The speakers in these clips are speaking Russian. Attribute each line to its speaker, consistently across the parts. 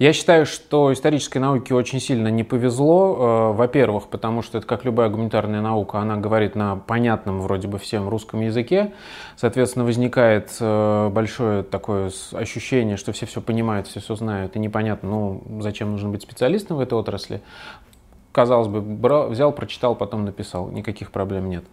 Speaker 1: Я считаю, что исторической науке очень сильно не повезло. Э, во-первых, потому что это как любая гуманитарная наука, она говорит на понятном вроде бы всем русском языке. Соответственно, возникает э, большое такое ощущение, что все все понимают, все все знают, и непонятно, ну, зачем нужно быть специалистом в этой отрасли казалось бы, брал, взял, прочитал, потом написал, никаких проблем нет.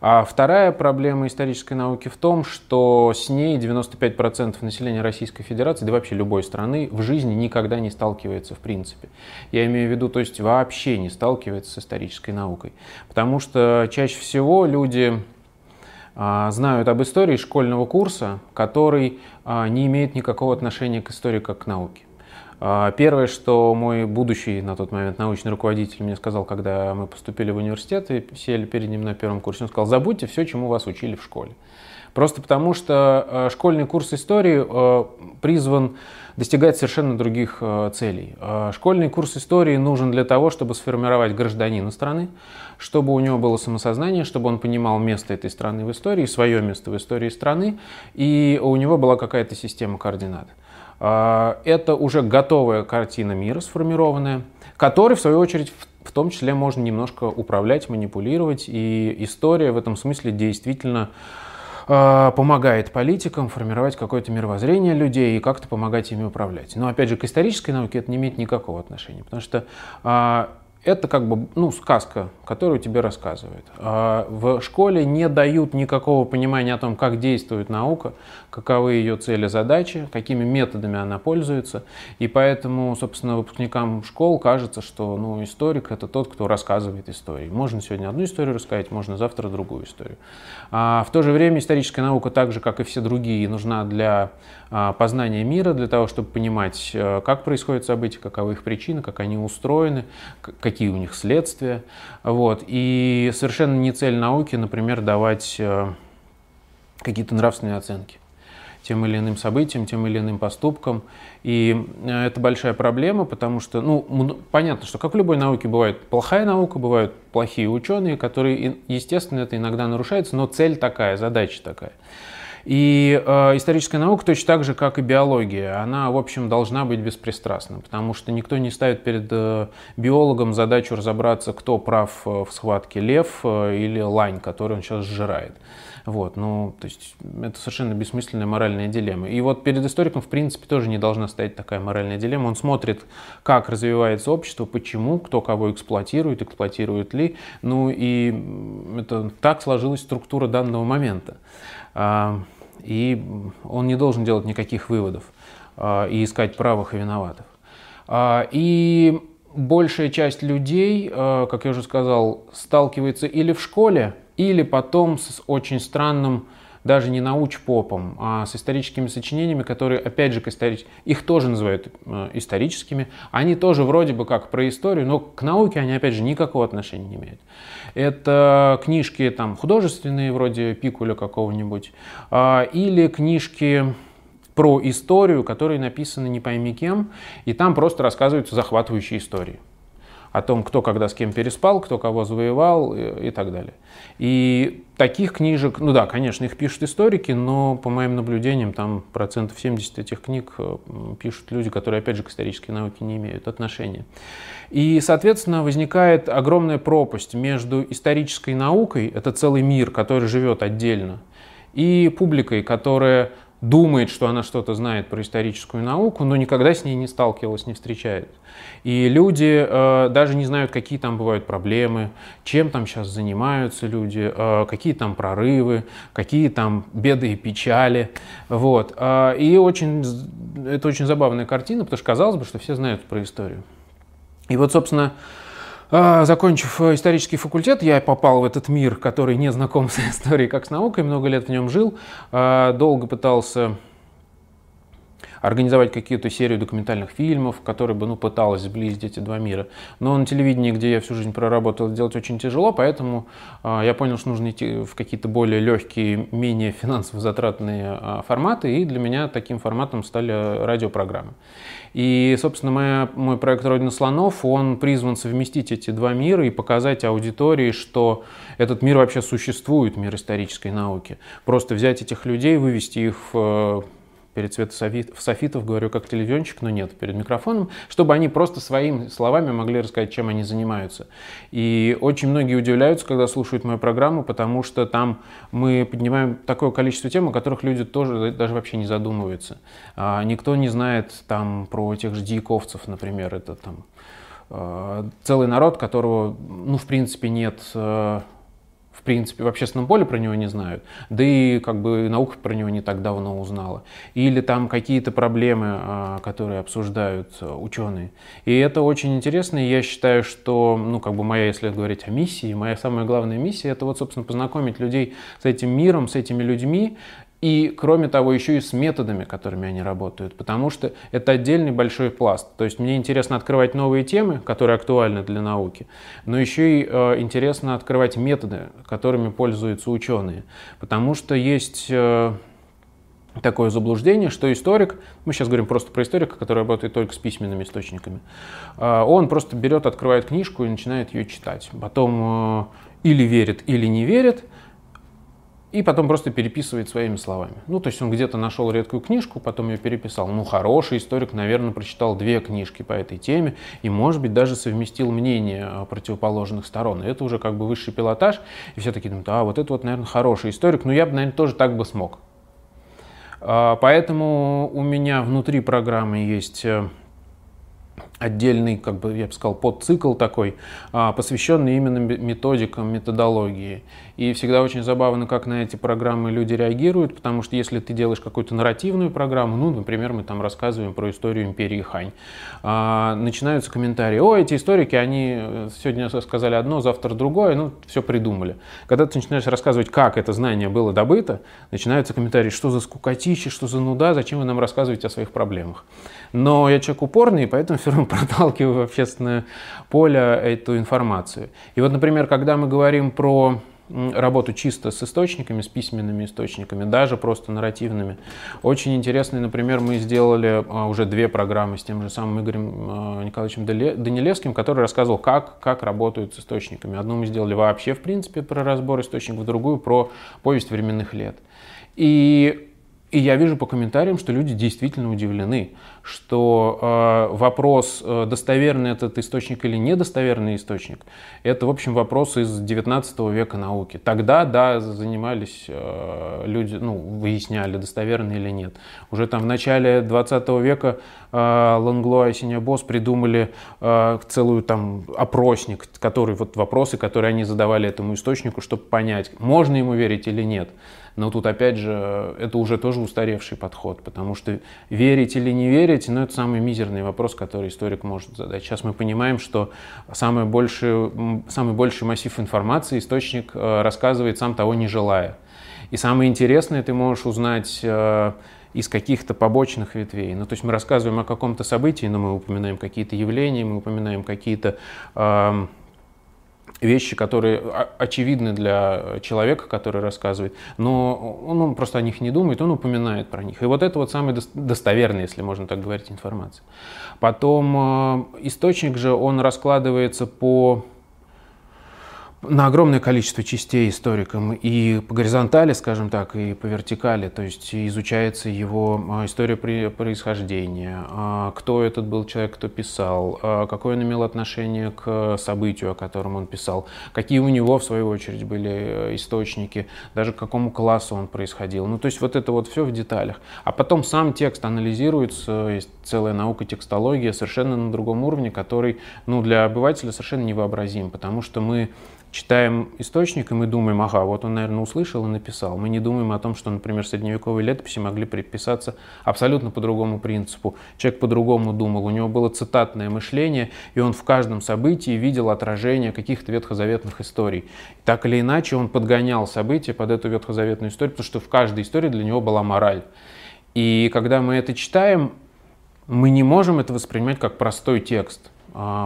Speaker 1: А вторая проблема исторической науки в том, что с ней 95% населения Российской Федерации, да вообще любой страны, в жизни никогда не сталкивается в принципе. Я имею в виду, то есть вообще не сталкивается с исторической наукой. Потому что чаще всего люди а, знают об истории школьного курса, который а, не имеет никакого отношения к истории как к науке. А, первое, что мой будущий на тот момент научный руководитель мне сказал, когда мы поступили в университет и сели перед ним на первом курсе, он сказал, забудьте все, чему вас учили в школе. Просто потому, что а, школьный курс истории а, призван достигать совершенно других целей. Школьный курс истории нужен для того, чтобы сформировать гражданина страны, чтобы у него было самосознание, чтобы он понимал место этой страны в истории, свое место в истории страны, и у него была какая-то система координат. А, это уже готовая картина мира сформированная, которой, в свою очередь, в том числе можно немножко управлять, манипулировать. И история в этом смысле действительно а, помогает политикам формировать какое-то мировоззрение людей и как-то помогать ими управлять. Но опять же, к исторической науке это не имеет никакого отношения, потому что а, это как бы ну, сказка, которую тебе рассказывают. А в школе не дают никакого понимания о том, как действует наука, каковы ее цели, задачи, какими методами она пользуется. И поэтому, собственно, выпускникам школ кажется, что ну, историк – это тот, кто рассказывает истории. Можно сегодня одну историю рассказать, можно завтра другую историю. А в то же время историческая наука, так же, как и все другие, нужна для а, познания мира, для того, чтобы понимать, э, как происходят события, каковы их причины, как они устроены, какие у них следствия. Вот. И совершенно не цель науки, например, давать э, какие-то нравственные оценки тем или иным событиям, тем или иным поступкам. И э, это большая проблема, потому что, ну, понятно, что как в любой науке бывает плохая наука, бывают плохие ученые, которые, естественно, это иногда нарушается, но цель такая, задача такая. И э, историческая наука точно так же, как и биология, она, в общем, должна быть беспристрастна, потому что никто не ставит перед э, биологом задачу разобраться, кто прав э, в схватке лев э, или лань, который он сейчас сжирает. Вот, ну, то есть это совершенно бессмысленная моральная дилемма. И вот перед историком, в принципе, тоже не должна стоять такая моральная дилемма. Он смотрит, как развивается общество, почему, кто кого эксплуатирует, эксплуатирует ли. Ну и это так сложилась структура данного момента. А, и он не должен делать никаких выводов а, и искать правых и виноватых. А, и большая часть людей, как я уже сказал, сталкивается или в школе, или потом с очень странным, даже не научпопом, а с историческими сочинениями, которые, опять же, к историч... их тоже называют э, историческими. Они тоже вроде бы как про историю, но к науке они, опять же, никакого отношения не имеют. Это книжки там художественные, вроде Пикуля какого-нибудь, э, или книжки про историю, которые написаны не пойми кем, и там просто рассказываются захватывающие истории о том, кто когда с кем переспал, кто кого завоевал и, и так далее. И таких книжек, ну да, конечно, их пишут историки, но по моим наблюдениям там процентов 70 этих книг э, пишут люди, которые, опять же, к исторической науке не имеют отношения. И, соответственно, возникает огромная пропасть между исторической наукой, это целый мир, который живет отдельно, и публикой, которая думает, что она что-то знает про историческую науку, но никогда с ней не сталкивалась, не встречает. И люди э, даже не знают, какие там бывают проблемы, чем там сейчас занимаются люди, э, какие там прорывы, какие там беды и печали. Вот. Э, и очень, это очень забавная картина, потому что казалось бы, что все знают про историю. И вот, собственно, закончив э, исторический факультет, я попал в этот мир, который не знаком с историей как с наукой, много лет в нем жил, а, долго пытался организовать какую-то серию документальных фильмов, которые бы ну, пыталась сблизить эти два мира. Но на телевидении, где я всю жизнь проработал, делать очень тяжело, поэтому э, я понял, что нужно идти в какие-то более легкие, менее финансово затратные э, форматы, и для меня таким форматом стали радиопрограммы. И, собственно, моя, мой проект «Родина слонов», он призван совместить эти два мира и показать аудитории, что этот мир вообще существует, мир исторической науки. Просто взять этих людей, вывести их в перед светософитов говорю как телевизионщик, но нет, перед микрофоном, чтобы они просто своими словами могли рассказать, чем они занимаются. И очень многие удивляются, когда слушают мою программу, потому что там мы поднимаем такое количество тем, о которых люди тоже даже вообще не задумываются. А, никто не знает там про тех же дьяковцев, например, это там а, целый народ, которого, ну, в принципе, нет а, в принципе, в общественном поле про него не знают, да и как бы наука про него не так давно узнала. Или там какие-то проблемы, а, которые обсуждают а, ученые. И это очень интересно, и я считаю, что, ну, как бы моя, если говорить о миссии, моя самая главная миссия, это вот, собственно, познакомить людей с этим миром, с этими людьми, и, кроме того, еще и с методами, которыми они работают, потому что это отдельный большой пласт. То есть мне интересно открывать новые темы, которые актуальны для науки, но еще и э, интересно открывать методы, которыми пользуются ученые, потому что есть э, такое заблуждение, что историк, мы сейчас говорим просто про историка, который работает только с письменными источниками, э, он просто берет, открывает книжку и начинает ее читать. Потом э, или верит, или не верит – и потом просто переписывает своими словами. Ну, то есть он где-то нашел редкую книжку, потом ее переписал. Ну, хороший историк, наверное, прочитал две книжки по этой теме и, может быть, даже совместил мнение противоположных сторон. И это уже как бы высший пилотаж. И все такие думают, а вот это вот, наверное, хороший историк, но я бы, наверное, тоже так бы смог. А, поэтому у меня внутри программы есть э, отдельный, как бы я бы сказал, подцикл такой, а, посвященный именно методикам, методологии. И всегда очень забавно, как на эти программы люди реагируют, потому что если ты делаешь какую-то нарративную программу, ну, например, мы там рассказываем про историю империи Хань, а, начинаются комментарии, о, эти историки, они э, сегодня сказали одно, завтра другое, ну, все придумали. Когда ты начинаешь рассказывать, как это знание было добыто, начинаются комментарии, что за скукотища, что за нуда, зачем вы нам рассказываете о своих проблемах. Но я человек упорный, поэтому все равно проталкиваю в общественное поле эту информацию. И вот, например, когда мы говорим про работу чисто с источниками, с письменными источниками, даже просто нарративными. Очень интересный, например, мы сделали а, уже две программы с тем же самым Игорем а, Николаевичем Данилевским, который рассказывал, как, как работают с источниками. Одну мы сделали вообще, в принципе, про разбор источников, другую про повесть временных лет. И и я вижу по комментариям, что люди действительно удивлены, что э, вопрос, э, достоверный этот источник или недостоверный источник, это, в общем, вопрос из 19 века науки. Тогда, да, занимались э, люди, ну, выясняли, достоверный или нет. Уже там в начале 20 века э, Лангло и Синябос придумали э, целую там опросник, который, вот вопросы, которые они задавали этому источнику, чтобы понять, можно ему верить или нет. Но тут, опять же, это уже тоже устаревший подход, потому что верить или не верить, ну, это самый мизерный вопрос, который историк может задать. Сейчас мы понимаем, что самый большой, самый больший массив информации источник э, рассказывает сам того не желая. И самое интересное, ты можешь узнать э, из каких-то побочных ветвей. Ну, то есть мы рассказываем о каком-то событии, но мы упоминаем какие-то явления, мы упоминаем какие-то вещи, которые очевидны для человека, который рассказывает, но он, он просто о них не думает, он упоминает про них. И вот это вот самая достоверная, если можно так говорить, информация. Потом э, источник же, он раскладывается по на огромное количество частей историком и по горизонтали, скажем так, и по вертикали, то есть изучается его а, история происхождения, а, кто этот был человек, кто писал, а, какое он имел отношение к событию, о котором он писал, какие у него, в свою очередь, были э, источники, даже к какому классу он происходил. Ну, то есть вот это вот все в деталях. А потом сам текст анализируется, есть целая наука текстология совершенно на другом уровне, который ну, для обывателя совершенно невообразим, потому что мы читаем источник, и мы думаем, ага, вот он, наверное, услышал и написал. Мы не думаем о том, что, например, средневековые летописи могли приписаться абсолютно по другому принципу. Человек по-другому думал, у него было цитатное мышление, и он в каждом событии видел отражение каких-то ветхозаветных историй. Так или иначе, он подгонял события под эту ветхозаветную историю, потому что в каждой истории для него была мораль. И когда мы это читаем, мы не можем это воспринимать как простой текст –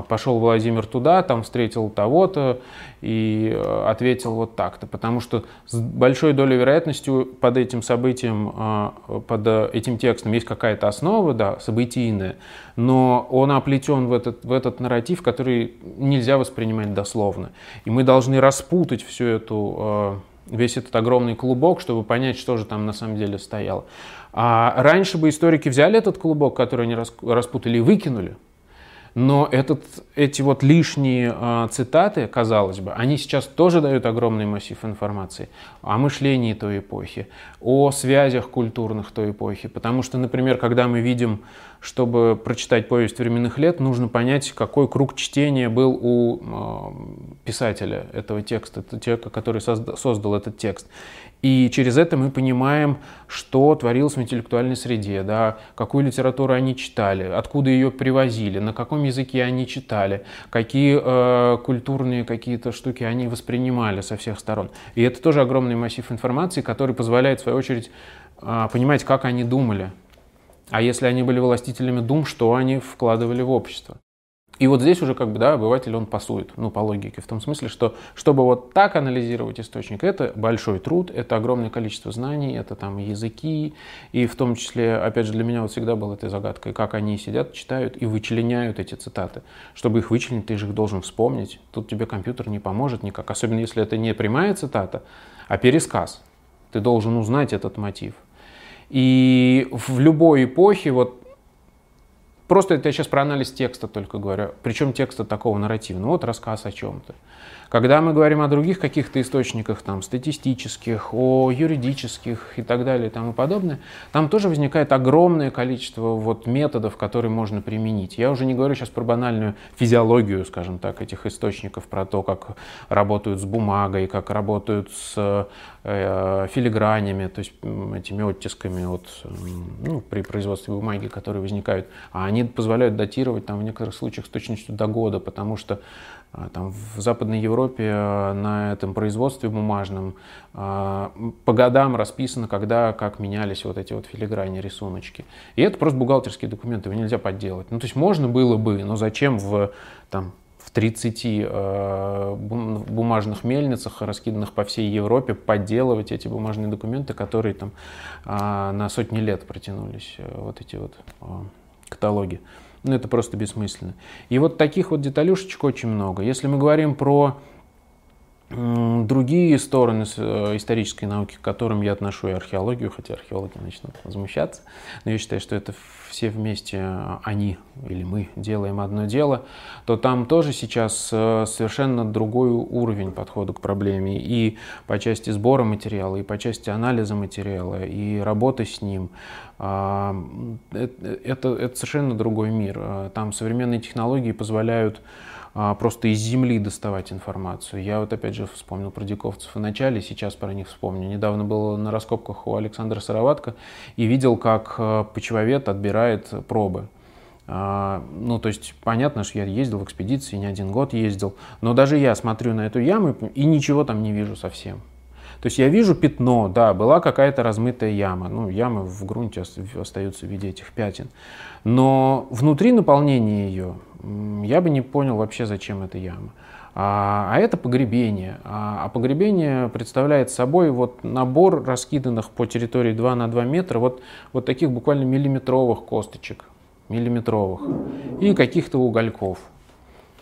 Speaker 1: пошел Владимир туда, там встретил того-то и э, ответил вот так-то. Потому что с большой долей вероятности под этим событием, а, под этим текстом есть какая-то основа, да, событийная, но он оплетен в этот, в этот нарратив, который нельзя воспринимать дословно. И мы должны распутать всю эту весь этот огромный клубок, чтобы понять, что же там на самом деле стояло. А раньше бы историки взяли этот клубок, который они распутали, и выкинули. Но этот, эти вот лишние э, цитаты, казалось бы, они сейчас тоже дают огромный массив информации о мышлении той эпохи, о связях культурных той эпохи. Потому что, например, когда мы видим, чтобы прочитать повесть временных лет, нужно понять, какой круг чтения был у э, писателя этого текста, человека, который создал, создал этот текст. И через это мы понимаем, что творилось в интеллектуальной среде, да, какую литературу они читали, откуда ее привозили, на каком языке они читали, какие э, культурные какие-то штуки они воспринимали со всех сторон. И это тоже огромный массив информации, который позволяет, в свою очередь, э, понимать, как они думали. А если они были властителями дум, что они вкладывали в общество. И вот здесь уже как бы, да, обыватель, он пасует, ну, по логике, в том смысле, что чтобы вот так анализировать источник, это большой труд, это огромное количество знаний, это там языки, и в том числе, опять же, для меня вот всегда была этой загадкой, как они сидят, читают и вычленяют эти цитаты. Чтобы их вычленить, ты же их должен вспомнить, тут тебе компьютер не поможет никак, особенно если это не прямая цитата, а пересказ. Ты должен узнать этот мотив. И в любой эпохе, вот Просто это я сейчас про анализ текста только говорю. Причем текста такого нарративного. Вот рассказ о чем-то. Когда мы говорим о других каких-то источниках, там, статистических, о юридических и так далее и тому подобное, там тоже возникает огромное количество вот методов, которые можно применить. Я уже не говорю сейчас про банальную физиологию, скажем так, этих источников, про то, как работают с бумагой, как работают с э, филигранями, то есть этими оттисками от, ну, при производстве бумаги, которые возникают. А они позволяют датировать там, в некоторых случаях с точностью до года, потому что там в Западной Европе а, на этом производстве бумажном а, по годам расписано, когда, как менялись вот эти вот филиграни, рисуночки. И это просто бухгалтерские документы, его нельзя подделать. Ну, то есть можно было бы, но зачем в, там, в 30 бумажных мельницах, раскиданных по всей Европе, подделывать эти бумажные документы, которые там на сотни лет протянулись, э, вот эти вот каталоги. Ну, это просто бессмысленно. И вот таких вот деталюшечек очень много. Если мы говорим про другие стороны э, исторической науки, к которым я отношу и археологию, хотя археологи начнут возмущаться, но я считаю, что это все вместе э, они или мы делаем одно дело, то там тоже сейчас э, совершенно другой уровень подхода к проблеме и по части сбора материала, и по части анализа материала, и работы с ним. А, это, это совершенно другой мир. Там современные технологии позволяют просто из земли доставать информацию. Я вот опять же вспомнил про диковцев в начале, сейчас про них вспомню. Недавно был на раскопках у Александра Сыроватка и видел, как а, почвовед отбирает пробы. А, ну, то есть, понятно, что я ездил в экспедиции, не один год ездил, но даже я смотрю на эту яму и ничего там не вижу совсем. То есть я вижу пятно, да, была какая-то размытая яма. Ну, ямы в грунте остаются в виде этих пятен. Но внутри наполнения ее я бы не понял вообще, зачем эта яма. А, а это погребение. А, а погребение представляет собой вот набор раскиданных по территории 2 на 2 метра вот, вот таких буквально миллиметровых косточек, миллиметровых, и каких-то угольков.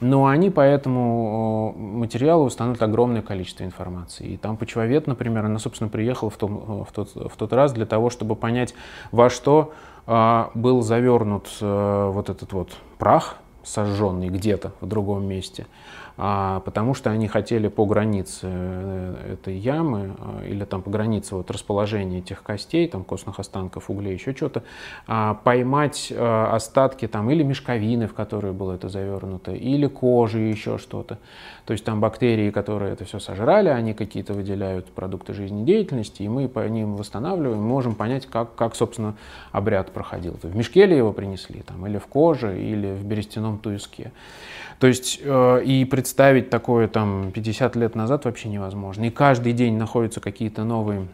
Speaker 1: Но они по этому материалу установят огромное количество информации. И там почвовед, например, она, собственно, приехала в, том, в, тот, в тот раз для того, чтобы понять, во что а, был завернут а, вот этот вот прах, сожженный где-то в другом месте потому что они хотели по границе э, этой ямы а, или там по границе вот расположения этих костей, там костных останков, углей, еще что-то, а, поймать а, остатки там или мешковины, в которые было это завернуто, или кожи, еще что-то. То есть там бактерии, которые это все сожрали, они какие-то выделяют продукты жизнедеятельности, и мы по ним восстанавливаем, можем понять, как, как собственно, обряд проходил. В мешке ли его принесли, там, или в коже, или в берестяном туиске. То есть э, и представить такое там 50 лет назад вообще невозможно. И каждый день находятся какие-то новые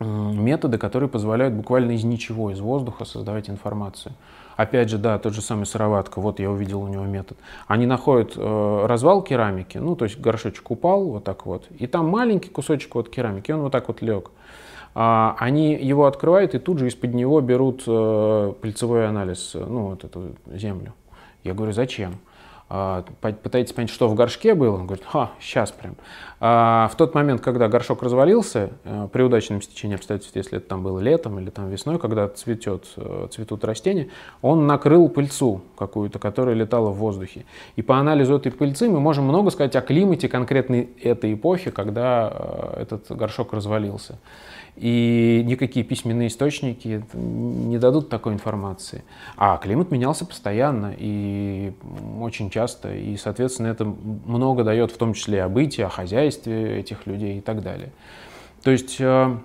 Speaker 1: методы, которые позволяют буквально из ничего, из воздуха создавать информацию. Опять же, да, тот же самый сыроватка, вот я увидел у него метод. Они находят э, развал керамики, ну, то есть горшочек упал вот так вот, и там маленький кусочек вот керамики, он вот так вот лег. А, они его открывают и тут же из-под него берут э, пыльцевой анализ, ну, вот эту землю. Я говорю, зачем? А, пытаетесь понять, что в горшке было, он говорит, ха, сейчас прям. А в тот момент, когда горшок развалился, э, при удачном стечении обстоятельств, если это там было летом или там весной, когда цветет, э, цветут растения, он накрыл пыльцу какую-то, которая летала в воздухе. И по анализу этой пыльцы мы можем много сказать о климате конкретной этой эпохи, когда э, этот горшок развалился. И никакие письменные источники не дадут такой информации. А климат менялся постоянно и очень часто. И, соответственно, это много дает в том числе о бытии, о хозяйстве этих людей и так далее. То есть э,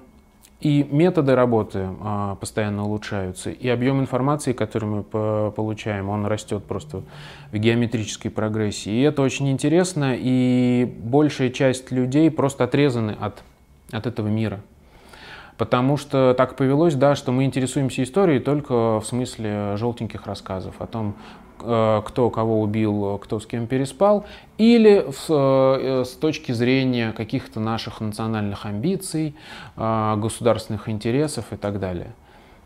Speaker 1: и методы работы а, постоянно улучшаются, и объем информации, который мы получаем, он растет просто в геометрической прогрессии. И это очень интересно, и большая часть людей просто отрезаны от, от этого мира. Потому что так повелось, да, что мы интересуемся историей только в смысле желтеньких рассказов о том, э, кто кого убил, кто с кем переспал, или с, э, с точки зрения каких-то наших национальных амбиций, э, государственных интересов и так далее.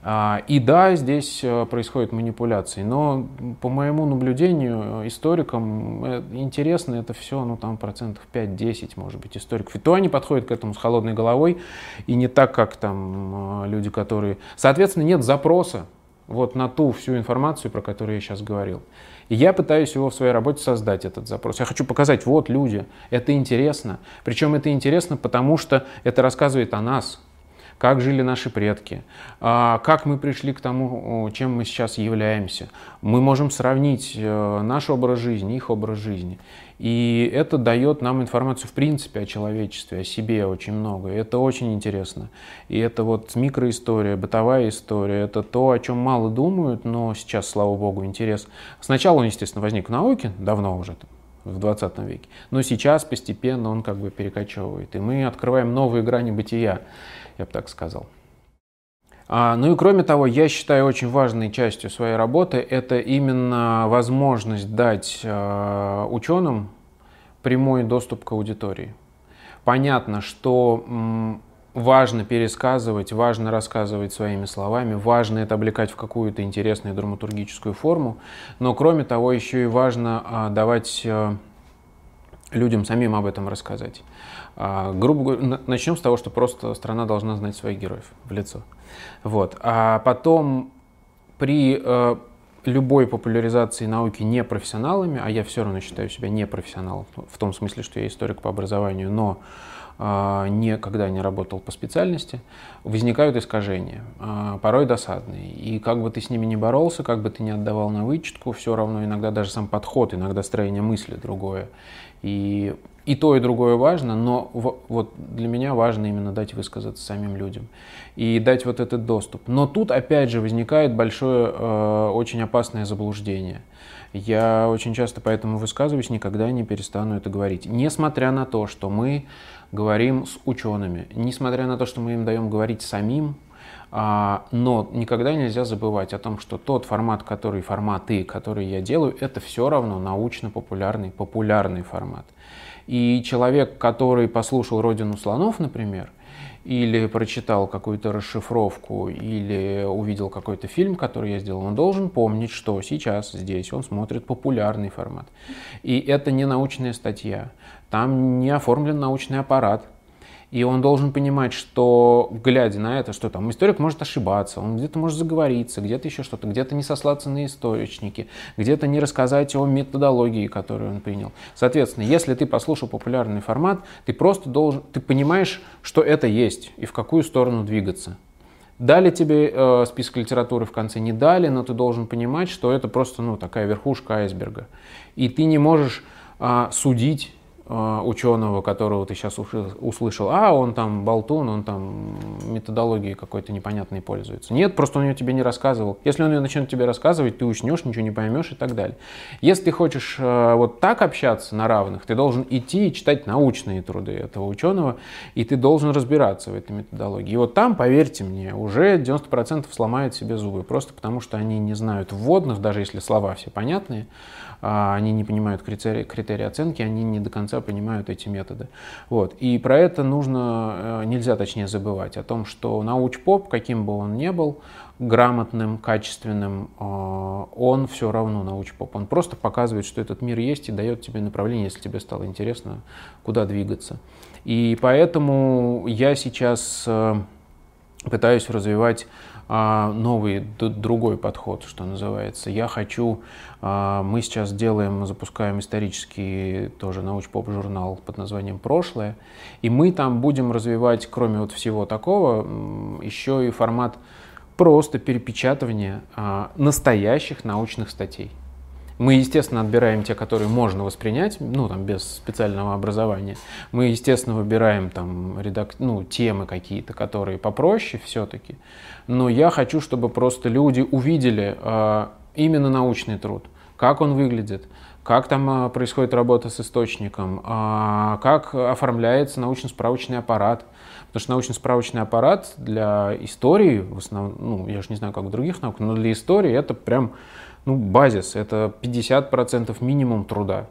Speaker 1: А, и да, здесь э, происходят манипуляции, но по моему наблюдению, э, историкам э, интересно это все, ну там процентов 5-10, может быть, историков. И то они подходят к этому с холодной головой, и не так, как там люди, которые... Соответственно, нет запроса вот на ту всю информацию, про которую я сейчас говорил. И я пытаюсь его в своей работе создать, этот запрос. Я хочу показать, вот люди, это интересно. Причем это интересно, потому что это рассказывает о нас, как жили наши предки, а, как мы пришли к тому, чем мы сейчас являемся. Мы можем сравнить э, наш образ жизни, их образ жизни. И это дает нам информацию в принципе о человечестве, о себе очень много. И это очень интересно. И это вот микроистория, бытовая история. Это то, о чем мало думают, но сейчас, слава богу, интерес. Сначала он, естественно, возник в науке, давно уже, в 20 веке. Но сейчас постепенно он как бы перекочевывает. И мы открываем новые грани бытия я бы так сказал. А, ну и кроме того, я считаю очень важной частью своей работы это именно возможность дать э, ученым прямой доступ к аудитории. Понятно, что важно пересказывать, важно рассказывать своими словами, важно это облекать в какую-то интересную драматургическую форму, но кроме того еще и важно э, давать э, людям самим об этом рассказать. А, грубо говоря, начнем с того, что просто страна должна знать своих героев в лицо. Вот. А потом при э, любой популяризации науки непрофессионалами, а я все равно считаю себя непрофессионалом, в том смысле, что я историк по образованию, но э, никогда не работал по специальности, возникают искажения, э, порой досадные. И как бы ты с ними не боролся, как бы ты не отдавал на вычетку, все равно иногда даже сам подход, иногда строение мысли другое. И и то, и другое важно, но вот для меня важно именно дать высказаться самим людям и дать вот этот доступ. Но тут опять же возникает большое, э, очень опасное заблуждение. Я очень часто поэтому высказываюсь, никогда не перестану это говорить. Несмотря на то, что мы говорим с учеными, несмотря на то, что мы им даем говорить самим, но никогда нельзя забывать о том, что тот формат, который форматы, которые я делаю, это все равно научно-популярный, популярный формат. И человек, который послушал «Родину слонов», например, или прочитал какую-то расшифровку, или увидел какой-то фильм, который я сделал, он должен помнить, что сейчас здесь он смотрит популярный формат. И это не научная статья. Там не оформлен научный аппарат, и он должен понимать, что, глядя на это, что там историк может ошибаться, он где-то может заговориться, где-то еще что-то, где-то не сослаться на источники, где-то не рассказать о методологии, которую он принял. Соответственно, если ты послушал популярный формат, ты просто должен, ты понимаешь, что это есть и в какую сторону двигаться. Дали тебе э, список литературы в конце, не дали, но ты должен понимать, что это просто ну, такая верхушка айсберга. И ты не можешь э, судить ученого, которого ты сейчас услышал, а он там болтун, он там методологией какой-то непонятной пользуется. Нет, просто он ее тебе не рассказывал. Если он ее начнет тебе рассказывать, ты уснешь, ничего не поймешь и так далее. Если ты хочешь э, вот так общаться на равных, ты должен идти и читать научные труды этого ученого, и ты должен разбираться в этой методологии. И вот там, поверьте мне, уже 90% сломают себе зубы, просто потому что они не знают вводных, даже если слова все понятные, а они не понимают критерии, критерии оценки, они не до конца конца понимают эти методы. Вот. И про это нужно, нельзя точнее забывать, о том, что науч-поп, каким бы он ни был, грамотным, качественным, он все равно науч-поп. Он просто показывает, что этот мир есть и дает тебе направление, если тебе стало интересно, куда двигаться. И поэтому я сейчас пытаюсь развивать новый, другой подход, что называется. Я хочу, а, мы сейчас делаем, запускаем исторический тоже науч-поп журнал под названием «Прошлое», и мы там будем развивать, кроме вот всего такого, еще и формат просто перепечатывания а, настоящих научных статей. Мы, естественно, отбираем те, которые можно воспринять, ну, там, без специального образования. Мы, естественно, выбираем там редак... ну, темы какие-то, которые попроще все-таки. Но я хочу, чтобы просто люди увидели э, именно научный труд, как он выглядит, как там э, происходит работа с источником, э, как оформляется научно-справочный аппарат. Потому что научно-справочный аппарат для истории, в основном, ну, я же не знаю, как в других науках, но для истории это прям ну, базис, это 50% минимум труда.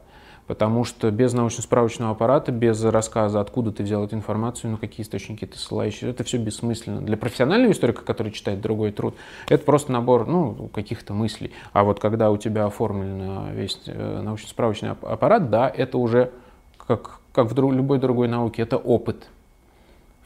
Speaker 1: Потому что без научно-справочного аппарата, без рассказа, откуда ты взял эту информацию, на какие источники ты ссылаешься, это все бессмысленно. Для профессионального историка, который читает другой труд, это просто набор ну, каких-то мыслей. А вот когда у тебя оформлен весь э, научно-справочный аппарат, да, это уже, как, как в любой другой науке, это опыт.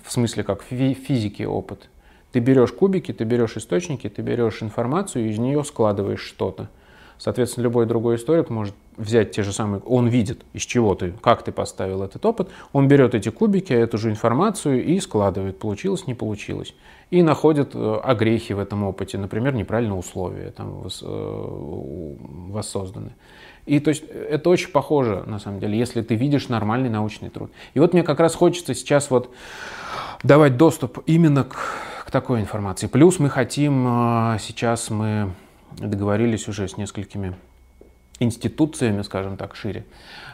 Speaker 1: В смысле, как в физике опыт. Ты берешь кубики, ты берешь источники, ты берешь информацию и из нее складываешь что-то. Соответственно, любой другой историк может взять те же самые, он видит, из чего ты, как ты поставил этот опыт, он берет эти кубики, эту же информацию и складывает, получилось, не получилось. И находит э, огрехи в этом опыте, например, неправильные условия там э, воссозданы. И то есть это очень похоже, на самом деле, если ты видишь нормальный научный труд. И вот мне как раз хочется сейчас вот давать доступ именно к такой информации. Плюс мы хотим, а, сейчас мы договорились уже с несколькими институциями, скажем так, шире,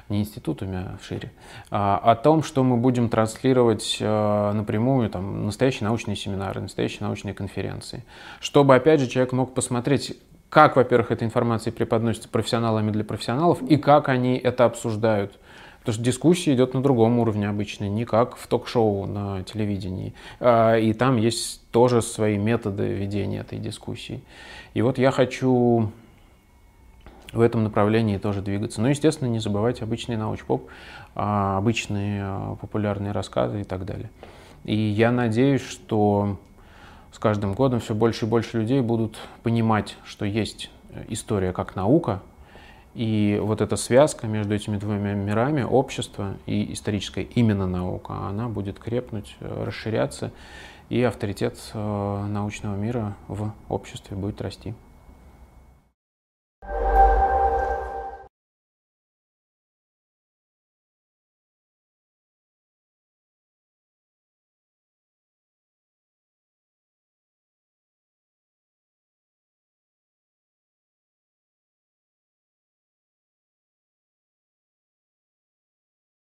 Speaker 1: не институтами, а шире, а, о том, что мы будем транслировать а, напрямую там, настоящие научные семинары, настоящие научные конференции, чтобы, опять же, человек мог посмотреть, как, во-первых, эта информация преподносится профессионалами для профессионалов и как они это обсуждают Потому что дискуссия идет на другом уровне обычно, не как в ток-шоу на телевидении. А, и там есть тоже свои методы ведения этой дискуссии. И вот я хочу в этом направлении тоже двигаться. Ну, естественно, не забывать обычный научпоп, а, обычные а, популярные рассказы и так далее. И я надеюсь, что с каждым годом все больше и больше людей будут понимать, что есть история как наука, и вот эта связка между этими двумя мирами, общество и историческая именно наука, она будет крепнуть, э, расширяться, и авторитет э, научного мира в обществе будет расти.